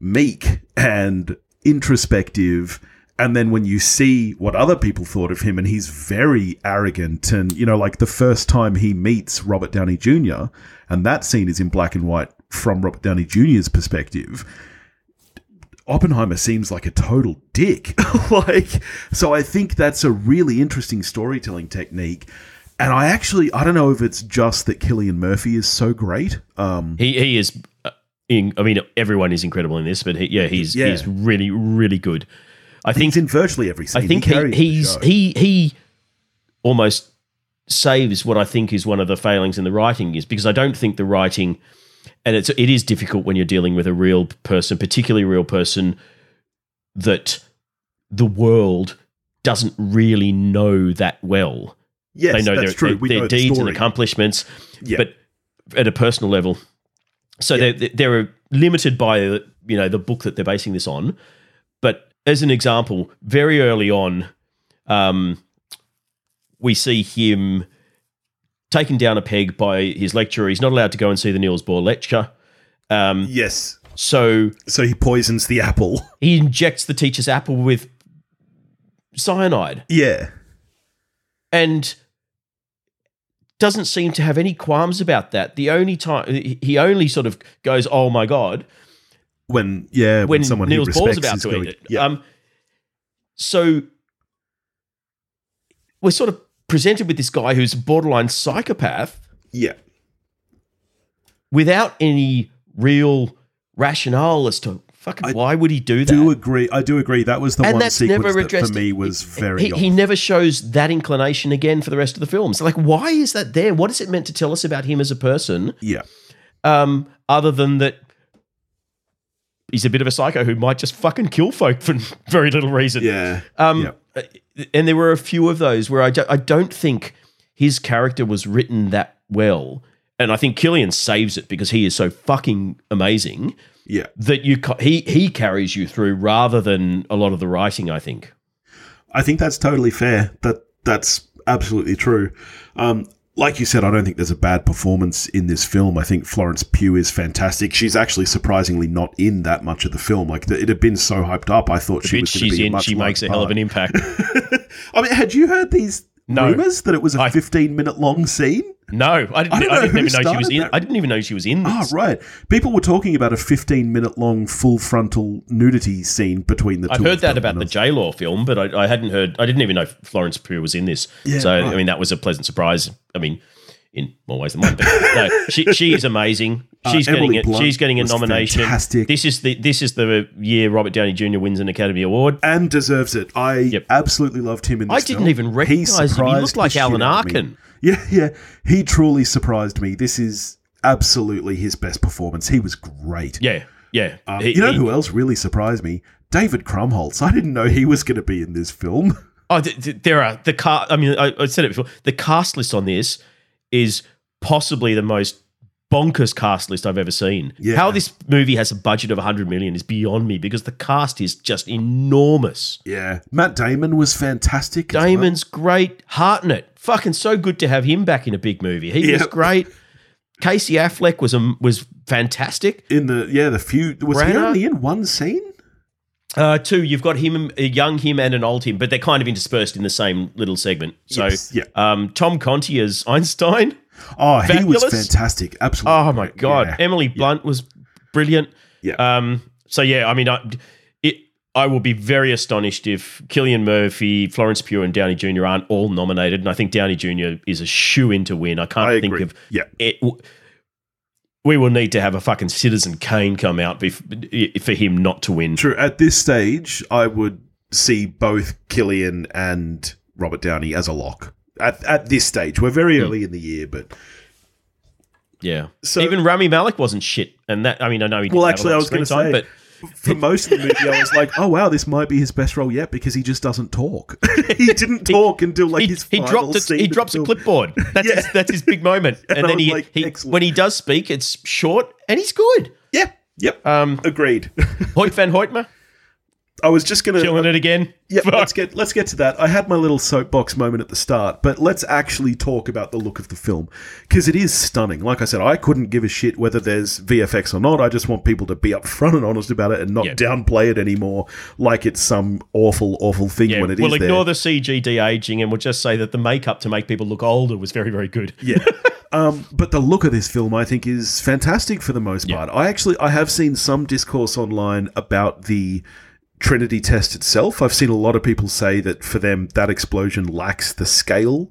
meek and introspective And then when you see what other people thought of him, and he's very arrogant, and you know, like the first time he meets Robert Downey Jr., and that scene is in black and white from Robert Downey Jr.'s perspective. Oppenheimer seems like a total dick. like, so I think that's a really interesting storytelling technique. And I actually, I don't know if it's just that Cillian Murphy is so great. Um, He he is. uh, In, I mean, everyone is incredible in this, but he, yeah, he's Yeah. he's really really good. I think he's in virtually every scene. I think carries he, he's he he almost saves what I think is one of the failings in the writing is because I don't think the writing and it's it is difficult when you're dealing with a real person, particularly a real person that the world doesn't really know that well. Yes, they know that's their, true. their, their know the deeds and accomplishments, Yeah. but at a personal level. So Yeah. they're they're limited by you know the book that they're basing this on. But as an example, very early on, um, we see him taken down a peg by his lecturer. He's not allowed to go and see the Niels Bohr lecture. Um, yes. so So he poisons the apple. he injects the teacher's apple with cyanide yeah. and doesn't seem to have any qualms about that. The only time he only sort of goes, "Oh my god," When yeah, when, when someone Niels he Bohr's respects about is to going, eat it. Yeah. Um, so we're sort of presented with this guy who's borderline psychopath yeah. without any real rationale as to fucking I why would he do that. Do agree. I do agree. That was the and one that's sequence never that for me was very. He, he never shows that inclination again for the rest of the film. So, like, why is that there? What is it meant to tell us about him as a person? yeah. um, other than that he's a bit of a psycho who might just fucking kill folk for very little reason. Yeah. Um, And there were a few of those where I, do, I don't think his character was written that well. And I think Cillian saves it because he is so fucking amazing Yeah. that you he he carries you through rather than a lot of the writing. I think. I think that's totally fair. That that's absolutely true. Um, like you said, I don't think there's a bad performance in this film. I think Florence Pugh is fantastic. She's actually surprisingly not in that much of the film. Like it had been so hyped up, I thought she was going to be in. much She makes a hell of an impact. I mean, had you heard these No. rumors that it was a I- 15 minute long scene? No, I didn't. I I, didn't even know she was in. that. I didn't even know she was in Ah, this. right. People were talking about a 15 minute long full frontal nudity scene between the I've heard that about the J Law film, but I, I hadn't heard. I didn't even know Florence Pugh was in this. Yeah, so right. I mean, that was a pleasant surprise. I mean, in more ways than one. But no, she she is amazing. She's Uh, Emily getting it. Blunt She's getting a nomination. fantastic. This is the this is the year Robert Downey Jr. wins an Academy Award. and deserves it. I Yep. absolutely loved him in this I didn't film. even recognise him. He looked like Alan out of me. Arkin. Yeah, yeah. He truly surprised me. This is absolutely his best performance. He was great. Yeah, yeah. Uh, He- you know he- who else really surprised me? David Krumholtz. I didn't know he was going to be in this film. Oh, th- th- there are the car. I mean, I, I said it before. The cast list on this is possibly the most bonkers cast list I've ever seen. Yeah. How this movie has a budget of 100 million is beyond me because the cast is just enormous. Yeah. Matt Damon was fantastic. as well. Damon's great. Hartnett, fucking so good to have him back in a big movie. He was great. Casey Affleck was um, was fantastic. in the yeah the few was he only in one scene? Uh, two, you've got him, a young him, and an old him, but they're kind of interspersed in the same little segment. So, Yes, yeah. um, Tom Conti as Einstein. Oh, he was fantastic. Absolutely. Oh my god, Yeah. Emily Blunt was brilliant. Yeah. Um. So yeah, I mean, I, it. I will be very astonished if Cillian Murphy, Florence Pugh, and Downey Jr. aren't all nominated, and I think Downey Jr. is a shoe in to win. I can't I think agree. of Yeah. it. We will need to have a fucking Citizen Kane come out bef- for him not to win. True. At this stage, I would see both Cillian and Robert Downey as a lock. At, at this stage, we're Hmm. very early in the year, but Yeah. So- even Rami Malek wasn't shit, and that I mean, I know he. Didn't Well, actually, I was gonna say, but for most of the movie, I was like, "Oh wow, this might be his best role yet," because he just doesn't talk. he didn't talk until like he, his he final dropped a, scene he drops a clipboard. That's Yeah. his, that's his big moment. And And then he, like, he when he does speak, it's short and he's good. Yeah. Yep. Um, Agreed. Hoyte van Hoytema, I was just gonna Killing it again. Yeah, let's get let's get to that. I had my little soapbox moment at the start, but let's actually talk about the look of the film because it is stunning. Like I said, I couldn't give a shit whether there's VFX or not. I just want people to be upfront and honest about it and not Yeah. downplay it anymore like it's some awful, awful thing Yeah, when it is we'll ignore there. the CG de aging and we'll just say that the makeup to make people look older was very, very good. Yeah. Um, but the look of this film, I think, is fantastic for the most part. I actually, I have seen some discourse online about the Trinity test itself. I've seen a lot of people say that for them, that explosion lacks the scale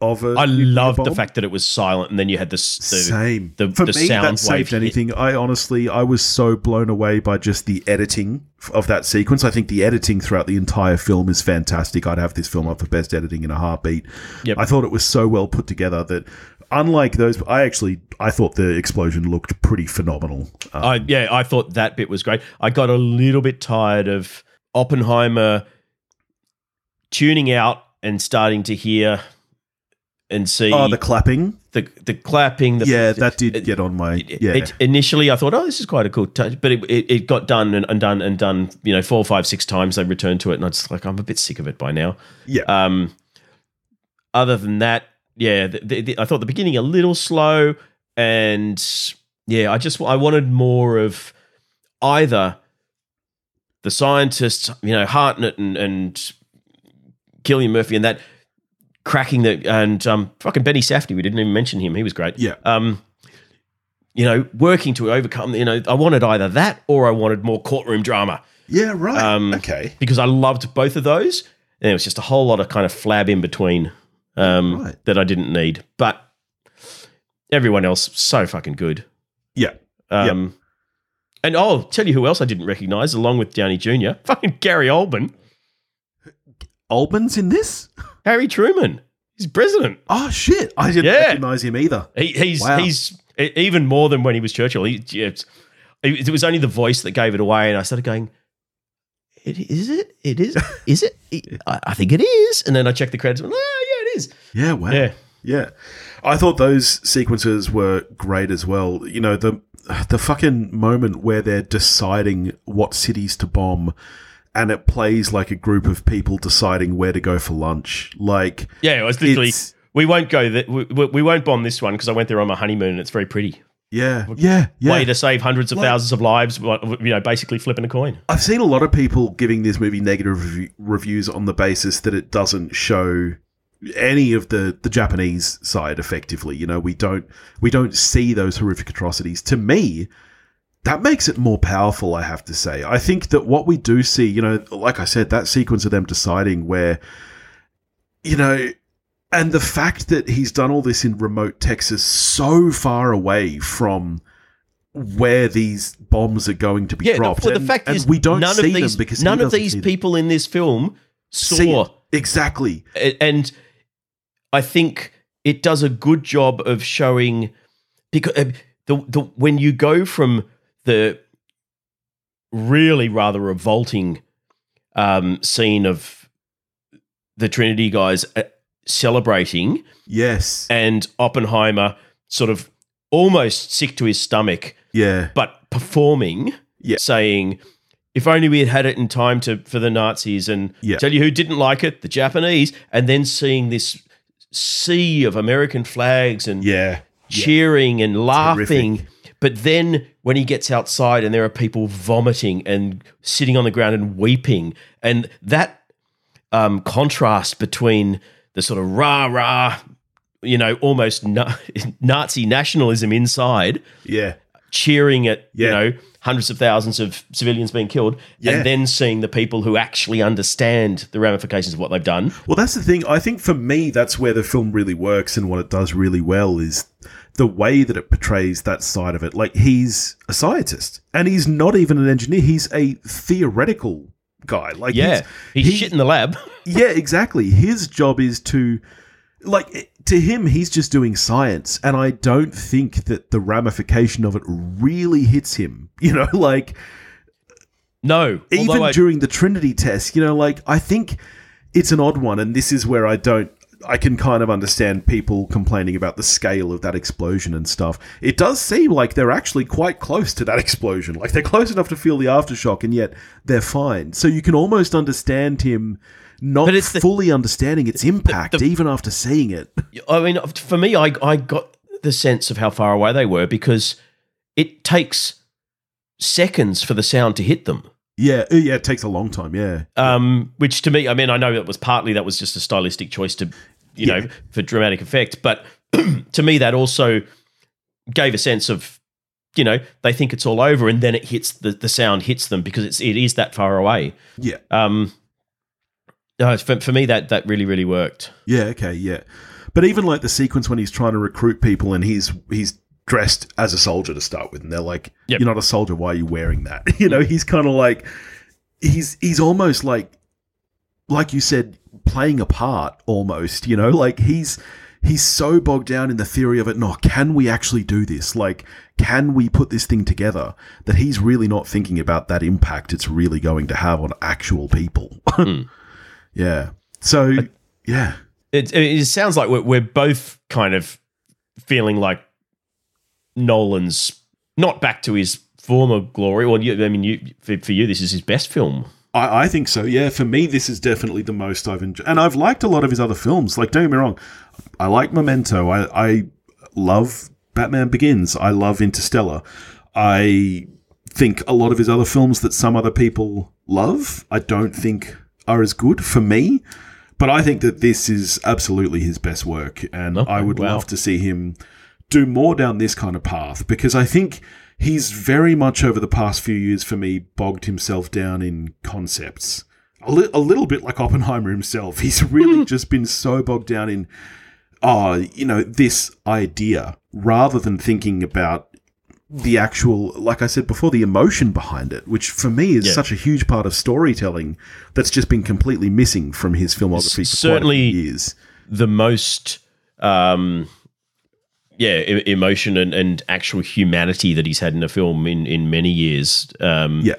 of a. I loved the fact that it was silent and then you had the, the Same. the, For the me, sound that saved wave hit. anything. I honestly, I was so blown away by just the editing of that sequence. I think the editing throughout the entire film is fantastic. I'd have this film up for best editing in a heartbeat. Yep. I thought it was so well put together that, unlike those, I actually I thought the explosion looked pretty phenomenal. Uh, I, yeah, I thought that bit was great. I got a little bit tired of Oppenheimer tuning out and starting to hear and see oh, the clapping. the the clapping. The, yeah, that did it- get on my. Yeah, it- initially, I thought, oh, this is quite a cool touch, but it, it, it got done and, and done and done. You know, four, five, six times they returned to it, and I just like I'm a bit sick of it by now. yeah. Um, other than that, yeah, the, the, the- I thought the beginning a little slow, and yeah, I just I wanted more of either the scientists, you know, Hartnett and and Cillian Murphy, and that cracking the and um fucking Benny Safdie. We didn't even mention him; he was great. Yeah. Um, you know, working to overcome. You know, I wanted either that or I wanted more courtroom drama yeah, right. um, okay. because I loved both of those. And it was just a whole lot of kind of flab in between um, Right. that I didn't need. But everyone else, so fucking good. Yeah. Um, And I'll tell you who else I didn't recognize along with Downey Jr. Fucking Gary Oldman, Albans in this? Harry Truman. He's president. Oh shit! I didn't Yeah. recognize him either. He, he's Wow. he's even more than when he was Churchill. He, it's- it, it was only the voice that gave it away, and I started going, "It is it? It is? Is it? I, I think it is." And then I checked the credits. And, oh, yeah, is. Yeah, wow. Yeah, Yeah, I thought those sequences were great as well. You know the the fucking moment where they're deciding what cities to bomb, and it plays like a group of people deciding where to go for lunch. Like yeah. It was literally. it's We won't go. That we, we we won't bomb this one because I went there on my honeymoon and it's very pretty. yeah, yeah, yeah. Way to save hundreds of Like- thousands of lives. You know, basically flipping a coin. I've seen a lot of people giving this movie negative rev- reviews on the basis that it doesn't show any of the the Japanese side effectively. You know, we don't we don't see those horrific atrocities. To me, that makes it more powerful. I have to say. I think that what we do see, you know, like I said, that sequence of them deciding where, you know. And the fact that he's done all this in remote Texas, so far away from where these bombs are going to be Yeah. dropped. Well, the And- fact and is, we don't none see of these them because none of these see them. people in this film saw exactly. And I think it does a good job of showing because uh, the the when you go from the really rather revolting um, scene of the Trinity guys uh, celebrating Yes. and Oppenheimer sort of almost sick to his stomach, Yeah. but performing, Yeah. saying. If only we had had it in time to for the Nazis, and Yeah. tell you who didn't like it, the Japanese, and then seeing this sea of American flags and Yeah. cheering and laughing. Terrific. But then when he gets outside and there are people vomiting and sitting on the ground and weeping, and that um, contrast between the sort of rah rah, you know, almost na- Nazi nationalism inside, Yeah. cheering at you know hundreds of thousands of civilians being killed, Yeah. and then seeing the people who actually understand the ramifications of what they've done. Well, that's the thing. I think for me, that's where the film really works and what it does really well is the way that it portrays that side of it. Like, he's a scientist and he's not even an engineer, he's a theoretical guy. Like, Yeah, he's, he- shit in the lab. yeah, exactly. His job is to, like, to him, he's just doing science, and I don't think that the ramification of it really hits him. You know, like No, even I- during the Trinity test, you know, like I think it's an odd one, and this is where I don't. I can kind of understand people complaining about the scale of that explosion and stuff. It does seem like they're actually quite close to that explosion. Like they're close enough to feel the aftershock, and yet they're fine. So you can almost understand him not But it's the- fully understanding its impact, the- even after seeing it. I mean, for me, I, I got the sense of how far away they were because it takes seconds for the sound to hit them. yeah, uh, yeah, it takes a long time. Yeah, Um, which to me, I mean, I know that was partly that was just a stylistic choice to, you Yeah. know, for dramatic effect, but to me, that also gave a sense of, you know, they think it's all over, and then it hits the the sound hits them because it's it is that far away. yeah, Um, no, for, for me, that that really really worked. yeah. Okay, yeah. But even like the sequence when he's trying to recruit people and he's he's dressed as a soldier to start with, and they're like, Yep. "You're not a soldier. Why are you wearing that?" You know, he's kind of like he's he's almost like like you said, playing a part almost. You know, like he's he's so bogged down in the theory of it. No, can we actually do this? Like, can we put this thing together? That he's really not thinking about that impact it's really going to have on actual people. Hmm. Yeah. So yeah. It, it sounds like we're, we're both kind of feeling like Nolan's not back to his former glory. Well, you, I mean, you, for, for you, this is his best film. I, I think so. Yeah, for me, this is definitely the most I've enjoyed, and I've liked a lot of his other films. Like, don't get me wrong, I like Memento. I, I love Batman Begins. I love Interstellar. I think a lot of his other films that some other people love, I don't think are as good for me. But I think that this is absolutely his best work, and I would wow. love to see him do more down this kind of path because I think he's very much over the past few years for me bogged himself down in concepts. A, li- a little bit like Oppenheimer himself. He's really just been so bogged down in, oh, you know, this idea rather than thinking about the actual, like I said before, the emotion behind it, which for me is Yeah. such a huge part of storytelling that's just been completely missing from his filmography for Certainly- quite a few years. The most, um, yeah, emotion and, and actual humanity that he's had in a film in, in many years. Um, Yeah.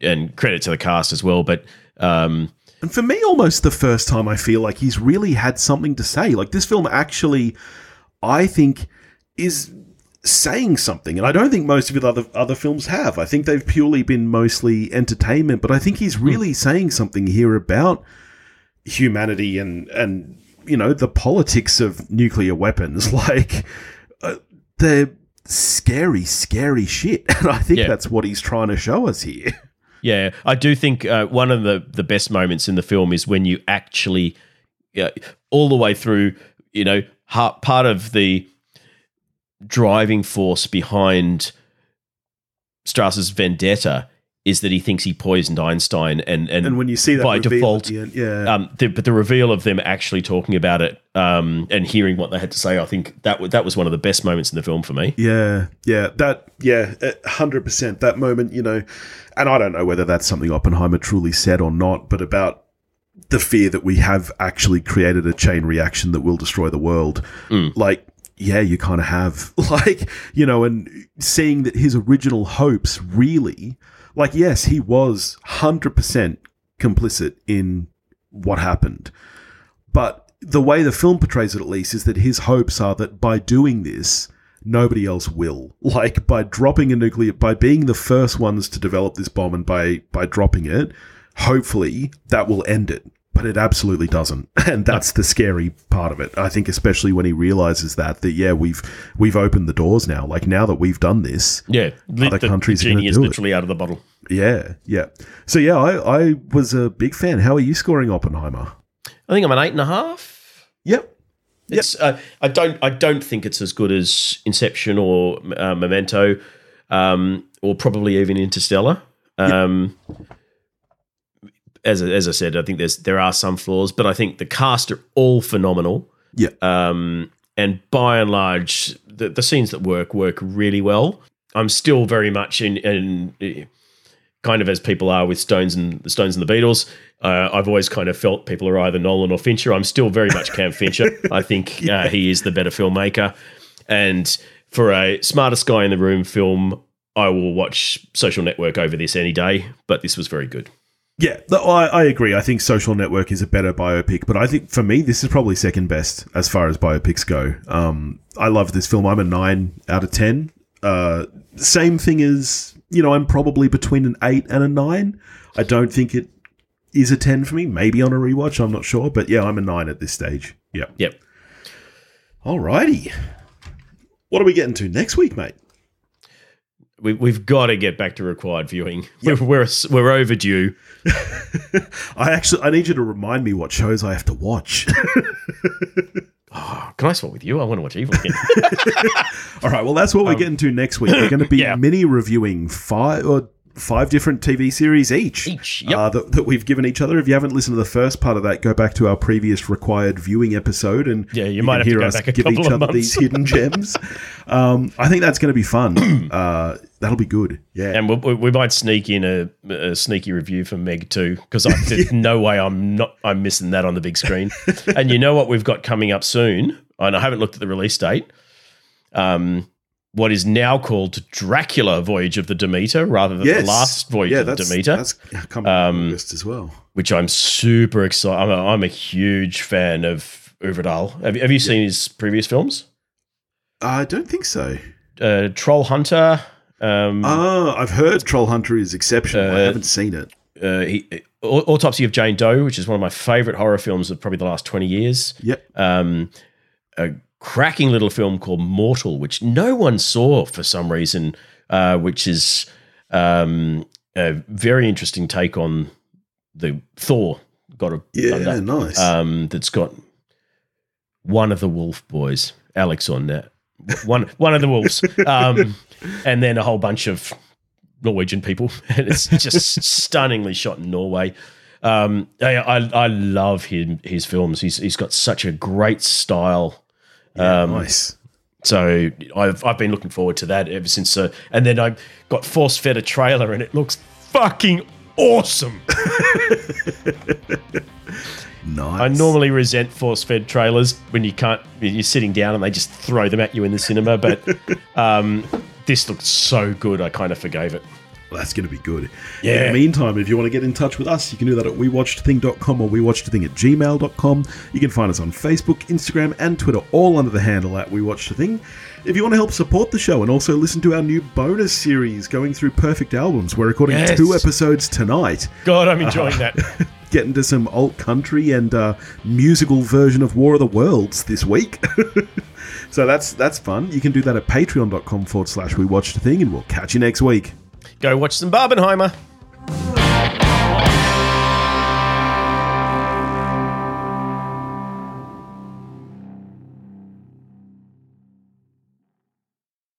And credit to the cast as well. But um, And for me, almost the first time I feel like he's really had something to say. Like this film actually, I think, is saying something, and I don't think most of his other other films have. I think they've purely been mostly entertainment, but I think he's really saying something here about humanity and and you know the politics of nuclear weapons. Like uh, they're scary, scary shit, and I think Yeah. that's what he's trying to show us here. Yeah, I do think uh, one of the the best moments in the film is when you actually, yeah, all the way through, you know, ha- part of the driving force behind Strauss's vendetta is that he thinks he poisoned Einstein, and and, And when you see that by default, the end, yeah, um, the, but the reveal of them actually talking about it um, and hearing what they had to say, I think that w- that was one of the best moments in the film for me. Yeah, yeah, that, yeah, hundred percent. That moment, you know, and I don't know whether that's something Oppenheimer truly said or not, but about the fear that we have actually created a chain reaction that will destroy the world. Mm. Like, yeah, you kind of have, like, you know, and seeing that his original hopes really, like, yes, he was hundred percent complicit in what happened, but the way the film portrays it, at least, is that his hopes are that by doing this, nobody else will. Like by dropping a nuclear, by being the first ones to develop this bomb, and by by dropping it, hopefully that will end it. But it absolutely doesn't, and that's the scary part of it. I think, especially when he realizes that that yeah, we've we've opened the doors now. Like now that we've done this, Yeah, the, Other the countries are gonna genie is do it. literally out of the bottle. yeah, yeah. So yeah, I I was a big fan. How are you scoring Oppenheimer? I think I'm an eight and a half. Yep. It's uh, I don't I don't think it's as good as Inception or uh, Memento, um, or probably even Interstellar. Um, as as I said, I think there's there are some flaws, but I think the cast are all phenomenal. Yeah. Um, and by and large, the, the scenes that work work really well. I'm still very much in in kind of as people are with Stones and the Stones and the Beatles. Uh, I've always kind of felt people are either Nolan or Fincher. I'm still very much Cam Fincher. I think uh, he is the better filmmaker. And for a smartest guy in the room film, I will watch Social Network over this any day. But this was very good. Yeah, I, I agree. I think Social Network is a better biopic, but I think for me, this is probably second best as far as biopics go. Um, I love this film. I'm a nine out of ten. Uh, same thing as you know, I'm probably between an eight and a nine. I don't think it is a ten for me. Maybe on a rewatch, I'm not sure, but yeah, I'm a nine at this stage. Yeah. Yep. Alrighty. What are we getting to next week, mate? We, we've got to get back to required viewing. We're, we're we're overdue. I actually I need you to remind me what shows I have to watch. Oh, can I swap with you? I want to watch Evil again. All right, well that's what we're getting to next week. We're going to be Um, Yeah. mini reviewing five or five different TV series each. Each, yep. uh, that, that we've given each other. If you haven't listened to the first part of that, go back to our previous required viewing episode, and Yeah, you might have to hear go us back a give each other months. these hidden gems. Um, I think that's going to be fun. uh, that'll be good. Yeah. and we, we we might sneak in a, a sneaky review for Meg too, because there's no way I'm not I'm missing that on the big screen. and you know what we've got coming up soon, and I haven't looked at the release date. Um, what is now called Dracula: Voyage of the Demeter, rather than yes. the last Voyage yeah, of the Demeter, That's coming Um, August as well. which I'm super excited. I'm a, I'm a huge fan of Øvredal. Have, you- have you seen his previous films? I don't think so. Uh, Troll Hunter. Um, Oh, I've heard Troll Hunter is exceptional. I Uh, haven't seen it. uh, he, Autopsy of Jane Doe, which is one of my favorite horror films of probably the last 20 years. Yep. Um, a cracking little film called Mortal, which no one saw for some reason, uh, which is um, a very interesting take on the Thor. Got a Yeah, under, nice. um, that's got one of the Wolf Boys, Alex Ornette, one one of the Wolves, um, and then a whole bunch of Norwegian people, and it's just stunningly shot in Norway. Um, I, I I love him his films. He's he's got such a great style. Yeah, um, nice. So I've I've been looking forward to that ever since. Uh, and then I got force fed a trailer, and it looks fucking awesome. Nice. I normally resent force fed trailers when you can't you're sitting down and they just throw them at you in the cinema. But um, this looked so good, I kind of forgave it. Well, that's going to be good. Yeah. In the meantime, if you want to get in touch with us, you can do that at wewatchedthing.com or wewatchedthing at gmail.com. You can find us on Facebook, Instagram, and Twitter, all under the handle at wewatchedthing. If you want to help support the show and also listen to our new bonus series going through perfect albums, we're recording Yes. two episodes tonight. God, I'm enjoying that. Get into some alt country and uh, musical version of War of the Worlds this week. so that's that's fun. You can do that at patreon.com forward slash we watched a thing, and we'll catch you next week. Go watch some Barbenheimer.